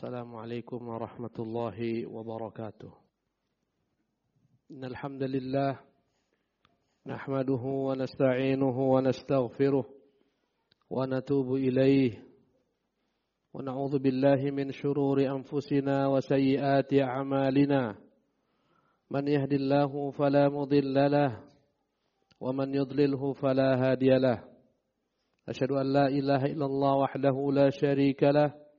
السلام عليكم ورحمة الله وبركاته. إن الحمد لله نحمده ونستعينه ونستغفره ونتوب إليه. ونعوذ بالله من شرور أنفسنا وسيئات أعمالنا. من يهد الله فلا مضل له ومن يضلله فلا هادي له. أشهد أن لا إله إلا الله وحده لا شريك له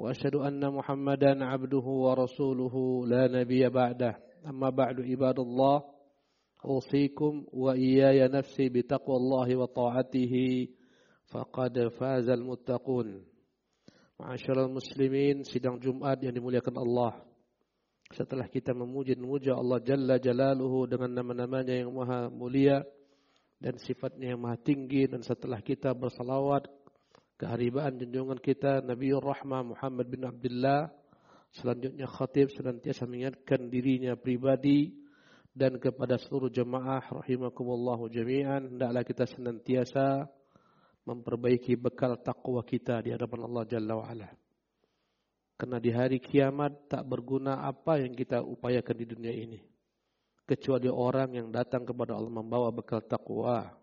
وأشهد أن محمدا عبده ورسوله لا نبي بعده أما بعد عباد الله أوصيكم وإياي نفسي بتقوى الله وطاعته فقد فاز المتقون Ma'asyiral muslimin, sidang Jumat yang dimuliakan Allah. Setelah kita memuji dan memuja Allah Jalla Jalaluhu dengan nama-namanya yang maha mulia dan sifatnya yang maha tinggi dan setelah kita bersalawat keharibaan junjungan kita Nabi Rahmah Muhammad bin Abdullah selanjutnya khatib senantiasa mengingatkan dirinya pribadi dan kepada seluruh jemaah rahimakumullahu jami'an hendaklah kita senantiasa memperbaiki bekal takwa kita di hadapan Allah Jalla wa. Karena di hari kiamat tak berguna apa yang kita upayakan di dunia ini. Kecuali orang yang datang kepada Allah membawa bekal takwa.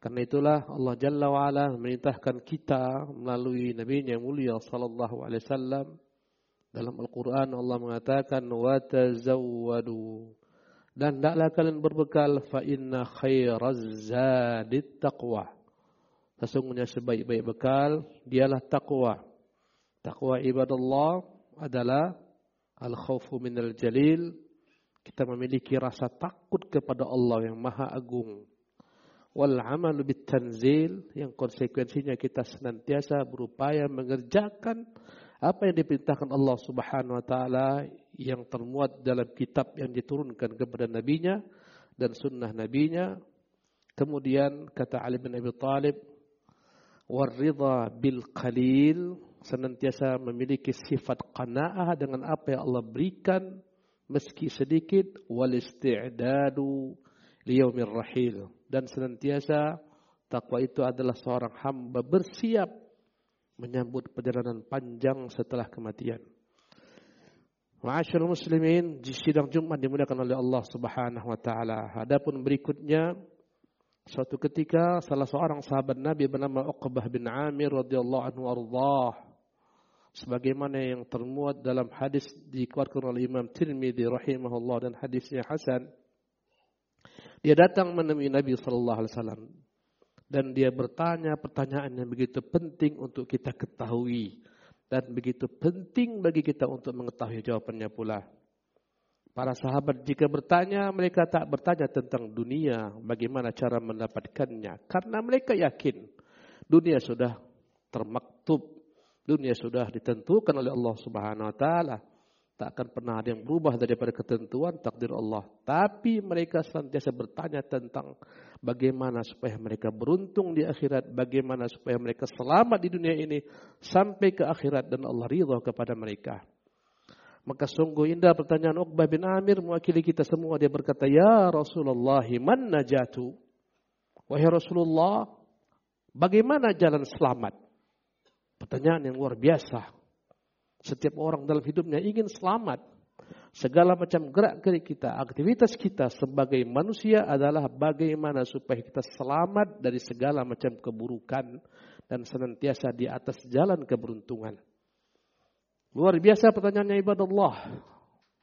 Karena itulah Allah Jalla wa ala memerintahkan kita melalui Nabi yang mulia sallallahu alaihi wasallam dalam Al-Qur'an Allah mengatakan wa tazawwadu dan hendaklah kalian berbekal fa inna khairaz zadit taqwa Sesungguhnya sebaik-baik bekal dialah takwa. Takwa ibadallah adalah al-khawfu minal jalil. Kita memiliki rasa takut kepada Allah yang maha agung. Wal amalu bit tanzil yang konsekuensinya kita senantiasa berupaya mengerjakan apa yang diperintahkan Allah Subhanahu wa taala yang termuat dalam kitab yang diturunkan kepada nabinya dan sunnah nabinya. Kemudian kata Ali bin Abi Thalib bil qalil senantiasa memiliki sifat qanaah dengan apa yang Allah berikan meski sedikit wal isti'dadu liyaumir rahil dan senantiasa takwa itu adalah seorang hamba bersiap menyambut perjalanan panjang setelah kematian. Ma'asyiral muslimin, sidang Jumat dimuliakan oleh Allah Subhanahu wa taala. Adapun berikutnya Suatu ketika salah seorang sahabat Nabi bernama Uqbah bin Amir radhiyallahu anhu ardah sebagaimana yang termuat dalam hadis dikeluarkan oleh Imam Tirmidzi rahimahullah dan hadisnya hasan dia datang menemui Nabi sallallahu alaihi wasallam dan dia bertanya pertanyaan yang begitu penting untuk kita ketahui dan begitu penting bagi kita untuk mengetahui jawabannya pula. Para sahabat jika bertanya, mereka tak bertanya tentang dunia, bagaimana cara mendapatkannya. Karena mereka yakin dunia sudah termaktub, dunia sudah ditentukan oleh Allah Subhanahu wa taala. Tak akan pernah ada yang berubah daripada ketentuan takdir Allah. Tapi mereka senantiasa bertanya tentang bagaimana supaya mereka beruntung di akhirat, bagaimana supaya mereka selamat di dunia ini sampai ke akhirat dan Allah ridha kepada mereka. Maka sungguh indah pertanyaan Uqbah bin Amir mewakili kita semua. Dia berkata, Ya Rasulullah, man najatu? Wahai Rasulullah, bagaimana jalan selamat? Pertanyaan yang luar biasa. Setiap orang dalam hidupnya ingin selamat. Segala macam gerak gerik kita, aktivitas kita sebagai manusia adalah bagaimana supaya kita selamat dari segala macam keburukan dan senantiasa di atas jalan keberuntungan. Luar biasa pertanyaannya ibadah Allah.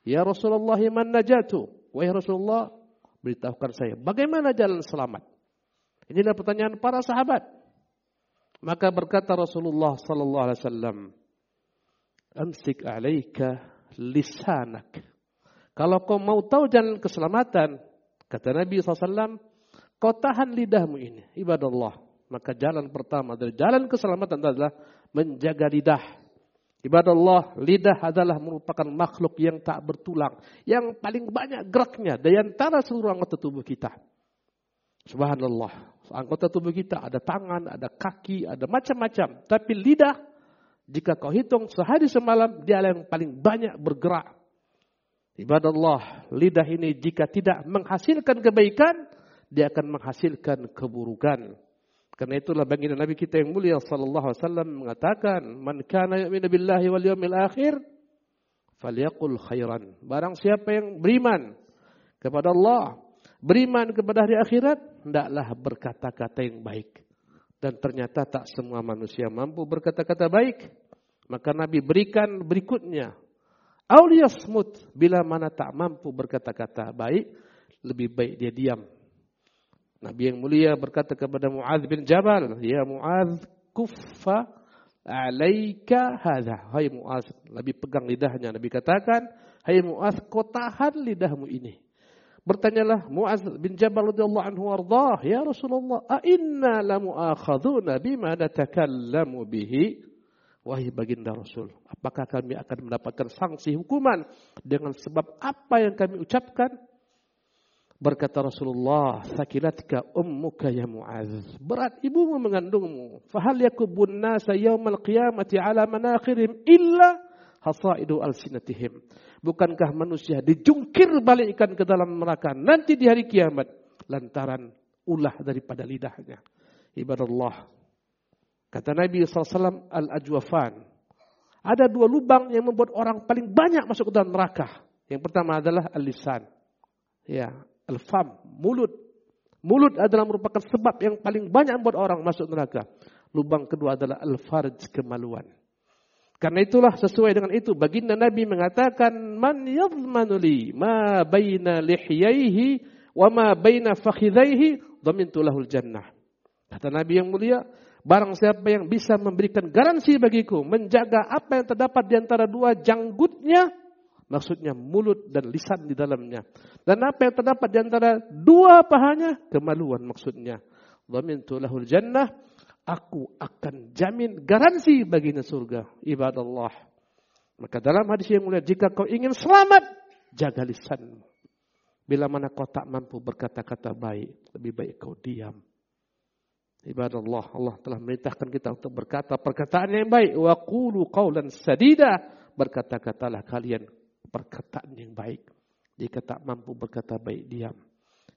Ya Rasulullah man najatu? Wahai Rasulullah, beritahukan saya, bagaimana jalan selamat? Inilah pertanyaan para sahabat. Maka berkata Rasulullah sallallahu alaihi wasallam, "Amsik 'alaika lisanak." Kalau kau mau tahu jalan keselamatan, kata Nabi SAW, kau tahan lidahmu ini, ibadah Allah. Maka jalan pertama dari jalan keselamatan adalah menjaga lidah. Ibadah Allah, lidah adalah merupakan makhluk yang tak bertulang. Yang paling banyak geraknya dari antara seluruh anggota tubuh kita. Subhanallah. Anggota tubuh kita ada tangan, ada kaki, ada macam-macam. Tapi lidah, jika kau hitung sehari semalam, dia yang paling banyak bergerak. Ibadah Allah, lidah ini jika tidak menghasilkan kebaikan, dia akan menghasilkan keburukan. Karena itulah baginda Nabi kita yang mulia sallallahu alaihi wasallam mengatakan, "Man kana yu'minu billahi wal yawmil akhir falyaqul khairan." Barang siapa yang beriman kepada Allah, beriman kepada hari akhirat, hendaklah berkata-kata yang baik. Dan ternyata tak semua manusia mampu berkata-kata baik. Maka Nabi berikan berikutnya. Auliyasmut bila mana tak mampu berkata-kata baik, lebih baik dia diam Nabi yang mulia berkata kepada Muaz bin Jabal, "Ya Muaz, kuffa alaika hadha." Hai Muaz, Nabi pegang lidahnya. Nabi katakan, "Hai Muaz, kau tahan lidahmu ini." Bertanyalah Muaz bin Jabal radhiyallahu anhu warḍah, "Ya Rasulullah, a inna la mu'akhadhuna bima natakallamu bihi?" Wahai baginda Rasul, apakah kami akan mendapatkan sanksi hukuman dengan sebab apa yang kami ucapkan? Berkata Rasulullah, sakilatka ummuka ya Mu'az. Berat ibumu mengandungmu. Fahal yakubun nasa yawmal qiyamati ala manakhirihim illa hasaidu alsinatihim. Bukankah manusia dijungkir balikkan ke dalam neraka nanti di hari kiamat lantaran ulah daripada lidahnya. Ibadallah. Kata Nabi SAW al-ajwafan. Ada dua lubang yang membuat orang paling banyak masuk ke dalam neraka. Yang pertama adalah al-lisan. Ya, Al-fam, mulut. Mulut adalah merupakan sebab yang paling banyak membuat orang masuk neraka. Lubang kedua adalah al-farj, kemaluan. Karena itulah sesuai dengan itu baginda Nabi mengatakan man yadhmanu li ma baina lihyaihi wa ma baina fakhidhaihi dhamintu lahul jannah. Kata Nabi yang mulia, barang siapa yang bisa memberikan garansi bagiku menjaga apa yang terdapat di antara dua janggutnya Maksudnya mulut dan lisan di dalamnya. Dan apa yang terdapat di antara dua pahanya? Kemaluan maksudnya. Dhamintu lahul jannah. Aku akan jamin garansi baginya surga. Ibadah Allah. Maka dalam hadis yang mulia, jika kau ingin selamat, jaga lisanmu. Bila mana kau tak mampu berkata-kata baik, lebih baik kau diam. Ibadah Allah, Allah telah merintahkan kita untuk berkata perkataan yang baik. Wa qulu qawlan sadida. Berkata-katalah kalian perkataan yang baik. Jika tak mampu berkata baik, diam.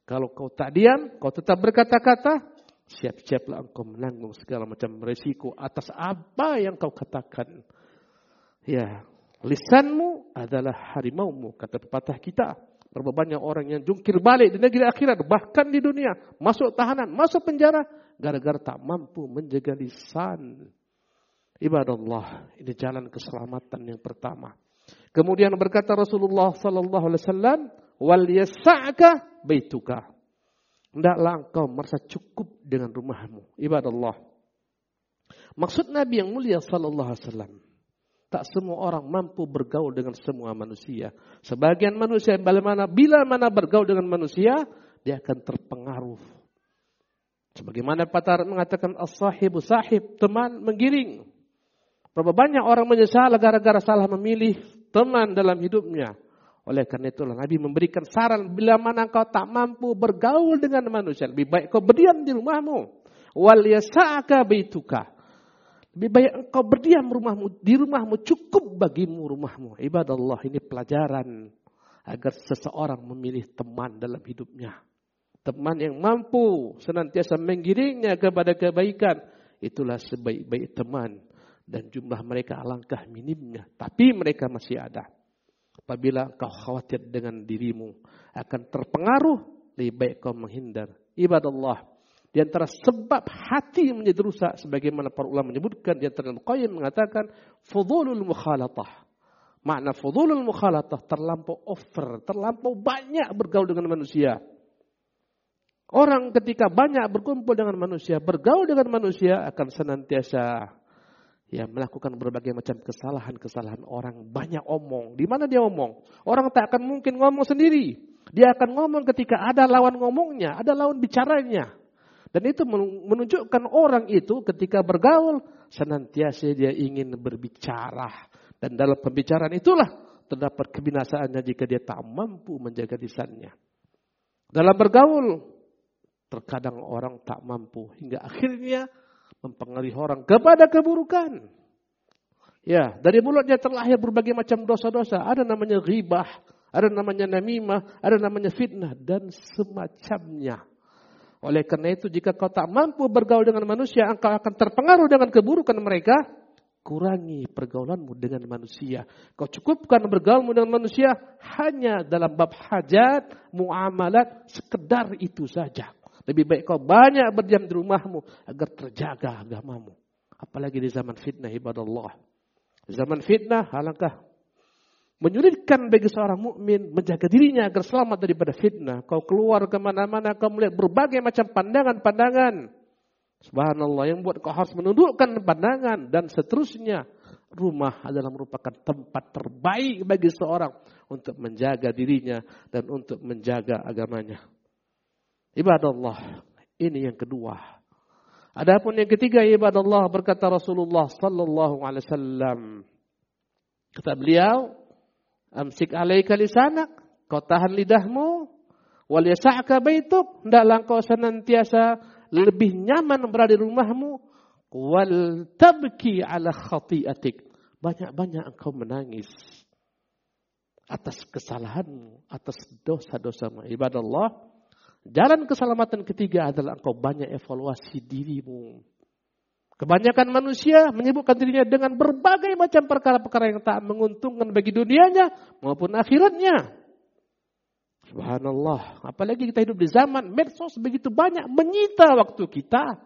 Kalau kau tak diam, kau tetap berkata-kata, siap-siaplah engkau menanggung segala macam resiko atas apa yang kau katakan. Ya, lisanmu adalah harimaumu, kata pepatah kita. Berapa banyak orang yang jungkir balik di negeri akhirat, bahkan di dunia, masuk tahanan, masuk penjara, gara-gara tak mampu menjaga lisan. Ibadah Allah, ini jalan keselamatan yang pertama. Kemudian berkata Rasulullah sallallahu alaihi wasallam, "Wal yas'aka baituka." Hendaklah engkau merasa cukup dengan rumahmu. Ibadah Allah. Maksud Nabi yang mulia sallallahu alaihi tak semua orang mampu bergaul dengan semua manusia. Sebagian manusia bila mana bila mana bergaul dengan manusia, dia akan terpengaruh. Sebagaimana Patar mengatakan as-sahibu sahib, teman menggiring. Berapa banyak orang menyesal gara-gara salah memilih teman dalam hidupnya. Oleh karena itulah Nabi memberikan saran bila mana kau tak mampu bergaul dengan manusia, lebih baik kau berdiam di rumahmu. Wal yasa'aka baituka. Lebih baik engkau berdiam rumahmu di rumahmu cukup bagimu rumahmu. Ibadah Allah ini pelajaran agar seseorang memilih teman dalam hidupnya. Teman yang mampu senantiasa menggiringnya kepada kebaikan. Itulah sebaik-baik teman dan jumlah mereka alangkah minimnya, tapi mereka masih ada. Apabila kau khawatir dengan dirimu akan terpengaruh, lebih baik kau menghindar. Ibadah Allah. Di antara sebab hati menjadi rusak, sebagaimana para ulama menyebutkan, di antara Qayyim mengatakan, fudulul mukhalatah. Makna fudulul mukhalatah, terlampau over, terlampau banyak bergaul dengan manusia. Orang ketika banyak berkumpul dengan manusia, bergaul dengan manusia akan senantiasa ya melakukan berbagai macam kesalahan-kesalahan orang. Banyak omong. Di mana dia omong? Orang tak akan mungkin ngomong sendiri. Dia akan ngomong ketika ada lawan ngomongnya ada lawan bicaranya. Dan itu menunjukkan orang itu ketika bergaul senantiasa dia ingin berbicara. Dan dalam pembicaraan itulah terdapat kebinasaannya jika dia tak mampu menjaga lisannya. Dalam bergaul terkadang orang tak mampu. Hingga akhirnya mempengaruhi orang kepada keburukan. Ya, dari mulutnya terlahir berbagai macam dosa-dosa. Ada namanya ghibah, ada namanya namimah, ada namanya fitnah dan semacamnya. Oleh karena itu jika kau tak mampu bergaul dengan manusia, engkau akan terpengaruh dengan keburukan mereka. Kurangi pergaulanmu dengan manusia. Kau cukupkan bergaulmu dengan manusia hanya dalam bab hajat, muamalat, sekedar itu saja. Lebih baik kau banyak berdiam di rumahmu agar terjaga agamamu. Apalagi di zaman fitnah ibadah Allah. Zaman fitnah alangkah menyulitkan bagi seorang mukmin menjaga dirinya agar selamat daripada fitnah. Kau keluar ke mana-mana, kau melihat berbagai macam pandangan-pandangan. Subhanallah yang buat kau harus menundukkan pandangan dan seterusnya. Rumah adalah merupakan tempat terbaik bagi seorang untuk menjaga dirinya dan untuk menjaga agamanya. Ibadah Allah, ini yang kedua. Adapun yang ketiga ibadah Allah berkata Rasulullah sallallahu alaihi wasallam. Kata beliau, Amsik alaika lisanak, kau tahan lidahmu, wal yasa'ka baituk, hendaklah kau senantiasa lebih nyaman berada di rumahmu, wal tabki ala khati'atik. Banyak-banyak engkau menangis atas kesalahanmu, atas dosa-dosamu. Ibadah Allah, jalan keselamatan ketiga adalah engkau banyak evaluasi dirimu. Kebanyakan manusia menyibukkan dirinya dengan berbagai macam perkara-perkara yang tak menguntungkan bagi dunianya maupun akhiratnya. Subhanallah. Apalagi kita hidup di zaman medsos begitu banyak menyita waktu kita.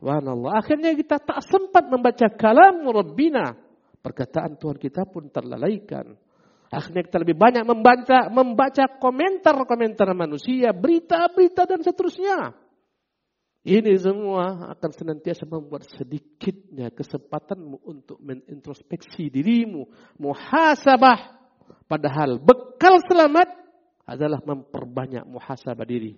Subhanallah. Akhirnya kita tak sempat membaca kalam Rabbina. Perkataan Tuhan kita pun terlalaikan. Akhirnya kita lebih banyak membaca membaca komentar-komentar manusia, berita-berita dan seterusnya. Ini semua akan senantiasa membuat sedikitnya kesempatanmu untuk menintrospeksi dirimu. Muhasabah. Padahal bekal selamat adalah memperbanyak muhasabah diri.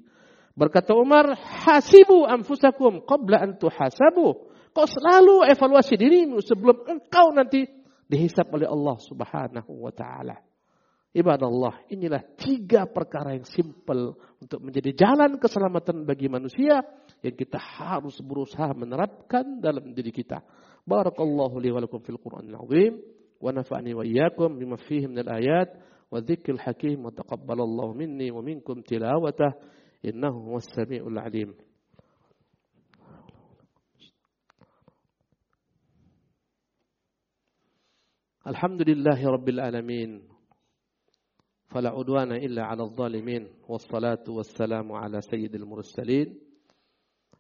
Berkata Umar, hasibu anfusakum qabla an tuhasabu. Kau selalu evaluasi dirimu sebelum engkau nanti dihisap oleh Allah Subhanahu wa taala. Ibadah Allah, inilah tiga perkara yang simple untuk menjadi jalan keselamatan bagi manusia yang kita harus berusaha menerapkan dalam diri kita. Barakallahu li wa lakum fil Qur'anil azim wa nafa'ni wa iyyakum bima fihi minal ayat wa dzikril hakim wa taqabbalallahu minni wa minkum tilawatah innahu was samiul alim. Alhamdulillahi Rabbil Alamin. Fala udwana illa ala zalimin Wassalatu wassalamu ala sayyidil mursalin.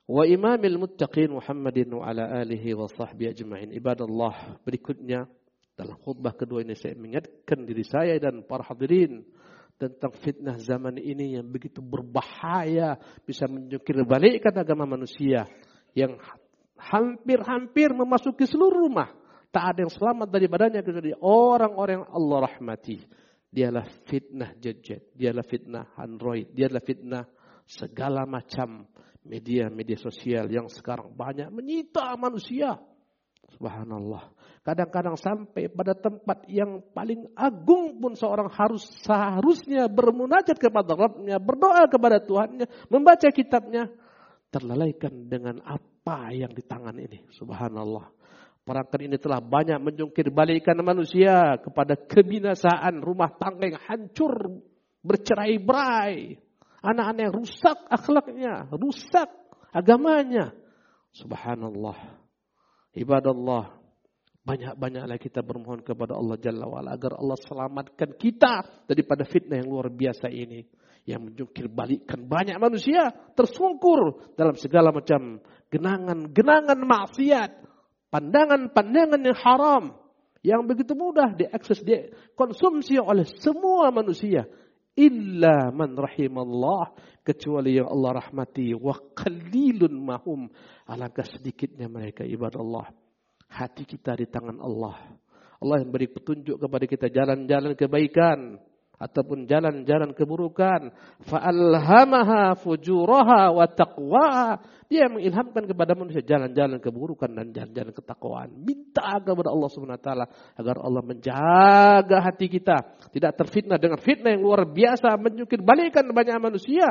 Wa imamil muttaqin Muhammadin wa ala alihi wa sahbihi ajma'in. Ibadallah Berikutnya dalam khutbah kedua ini saya mengingatkan diri saya dan para hadirin tentang fitnah zaman ini yang begitu berbahaya bisa menyukir balikkan agama manusia yang hampir-hampir memasuki seluruh rumah tak ada yang selamat daripadanya kecuali orang-orang yang Allah rahmati Dialah fitnah gadget, dialah fitnah Android, dialah fitnah segala macam media-media sosial yang sekarang banyak menyita manusia. Subhanallah. Kadang-kadang sampai pada tempat yang paling agung pun seorang harus seharusnya bermunajat kepada Rabbnya, berdoa kepada Tuhannya, membaca kitabnya. Terlalaikan dengan apa yang di tangan ini. Subhanallah. Perangkat ini telah banyak menjungkir balikkan manusia kepada kebinasaan rumah tangga yang hancur, bercerai berai. Anak-anak yang rusak akhlaknya, rusak agamanya. Subhanallah. Ibadah Allah. Banyak-banyaklah kita bermohon kepada Allah Jalla wa'ala agar Allah selamatkan kita daripada fitnah yang luar biasa ini. Yang menjungkir balikkan banyak manusia tersungkur dalam segala macam genangan-genangan maksiat pandangan-pandangan yang haram yang begitu mudah diakses dikonsumsi oleh semua manusia. Illa man rahimallah kecuali yang Allah rahmati. Wa qalilun mahum alangkah sedikitnya mereka ibadah Allah hati kita di tangan Allah. Allah yang beri petunjuk kepada kita jalan-jalan kebaikan ataupun jalan-jalan keburukan. Fa'alhamaha fujuraha wa taqwa. Dia mengilhamkan kepada manusia jalan-jalan keburukan dan jalan-jalan ketakwaan. Minta kepada Allah taala agar Allah menjaga hati kita. Tidak terfitnah dengan fitnah yang luar biasa menjungkir balikkan banyak manusia.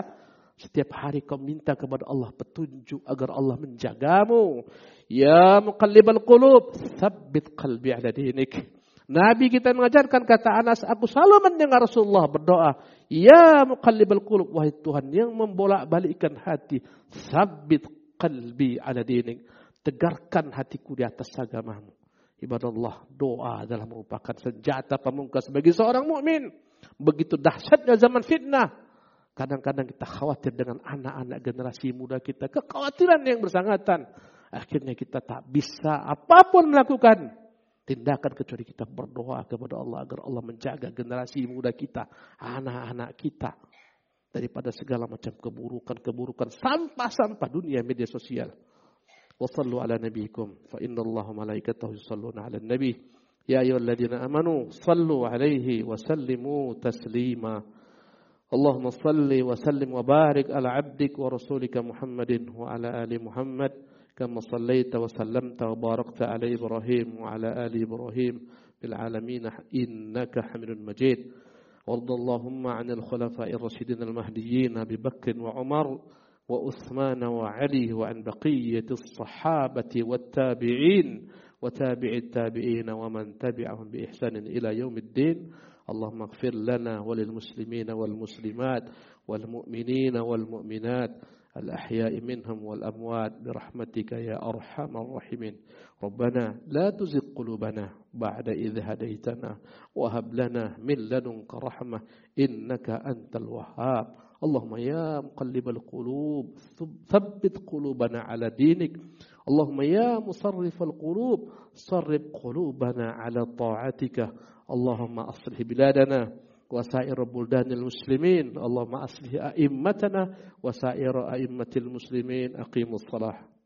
Setiap hari kau minta kepada Allah petunjuk agar Allah menjagamu. Ya muqallibal qulub tsabbit qalbi ala dinik Nabi kita mengajarkan kata Anas, aku selalu mendengar Rasulullah berdoa, Ya muqallibal qulub, wahai Tuhan yang membolak-balikkan hati, sabit qalbi ala dinik, tegarkan hatiku di atas agamamu. Ibadallah, doa adalah merupakan senjata pamungkas bagi seorang mukmin. Begitu dahsyatnya zaman fitnah. Kadang-kadang kita khawatir dengan anak-anak generasi muda kita. Kekhawatiran yang bersangatan. Akhirnya kita tak bisa apa pun melakukan tindakan kecuali kita berdoa kepada Allah agar Allah menjaga generasi muda kita, anak-anak kita daripada segala macam keburukan-keburukan sampah-sampah dunia media sosial. Wassallu ala nabiyikum fa inna Allah malaikatahu yusalluna ala nabi ya ayyuhalladzina amanu sallu alaihi wa sallimu taslima. Allahumma salli wa sallim wa barik ala abdik wa rasulika Muhammadin wa ala ali Muhammad. كما صليت وسلمت وباركت على إبراهيم وعلى آل إبراهيم في العالمين إنك حميد مجيد. وارض اللهم عن الخلفاء الراشدين المهديين أبي بكر وعمر وأثمان وعلي وعن بقية الصحابة والتابعين وتابع التابعين ومن تبعهم بإحسان إلى يوم الدين. اللهم اغفر لنا وللمسلمين والمسلمات والمؤمنين والمؤمنات. الأحياء منهم والأموات برحمتك يا أرحم الراحمين. ربنا لا تزغ قلوبنا بعد إذ هديتنا وهب لنا من لدنك رحمة إنك أنت الوهاب. اللهم يا مقلب القلوب ثبت قلوبنا على دينك. اللهم يا مصرف القلوب صرف قلوبنا على طاعتك. اللهم أصلح بلادنا وسائر بلدان المسلمين. اللهم أصلح أئمتنا وسائر أئمة المسلمين. أقيموا الصلاة.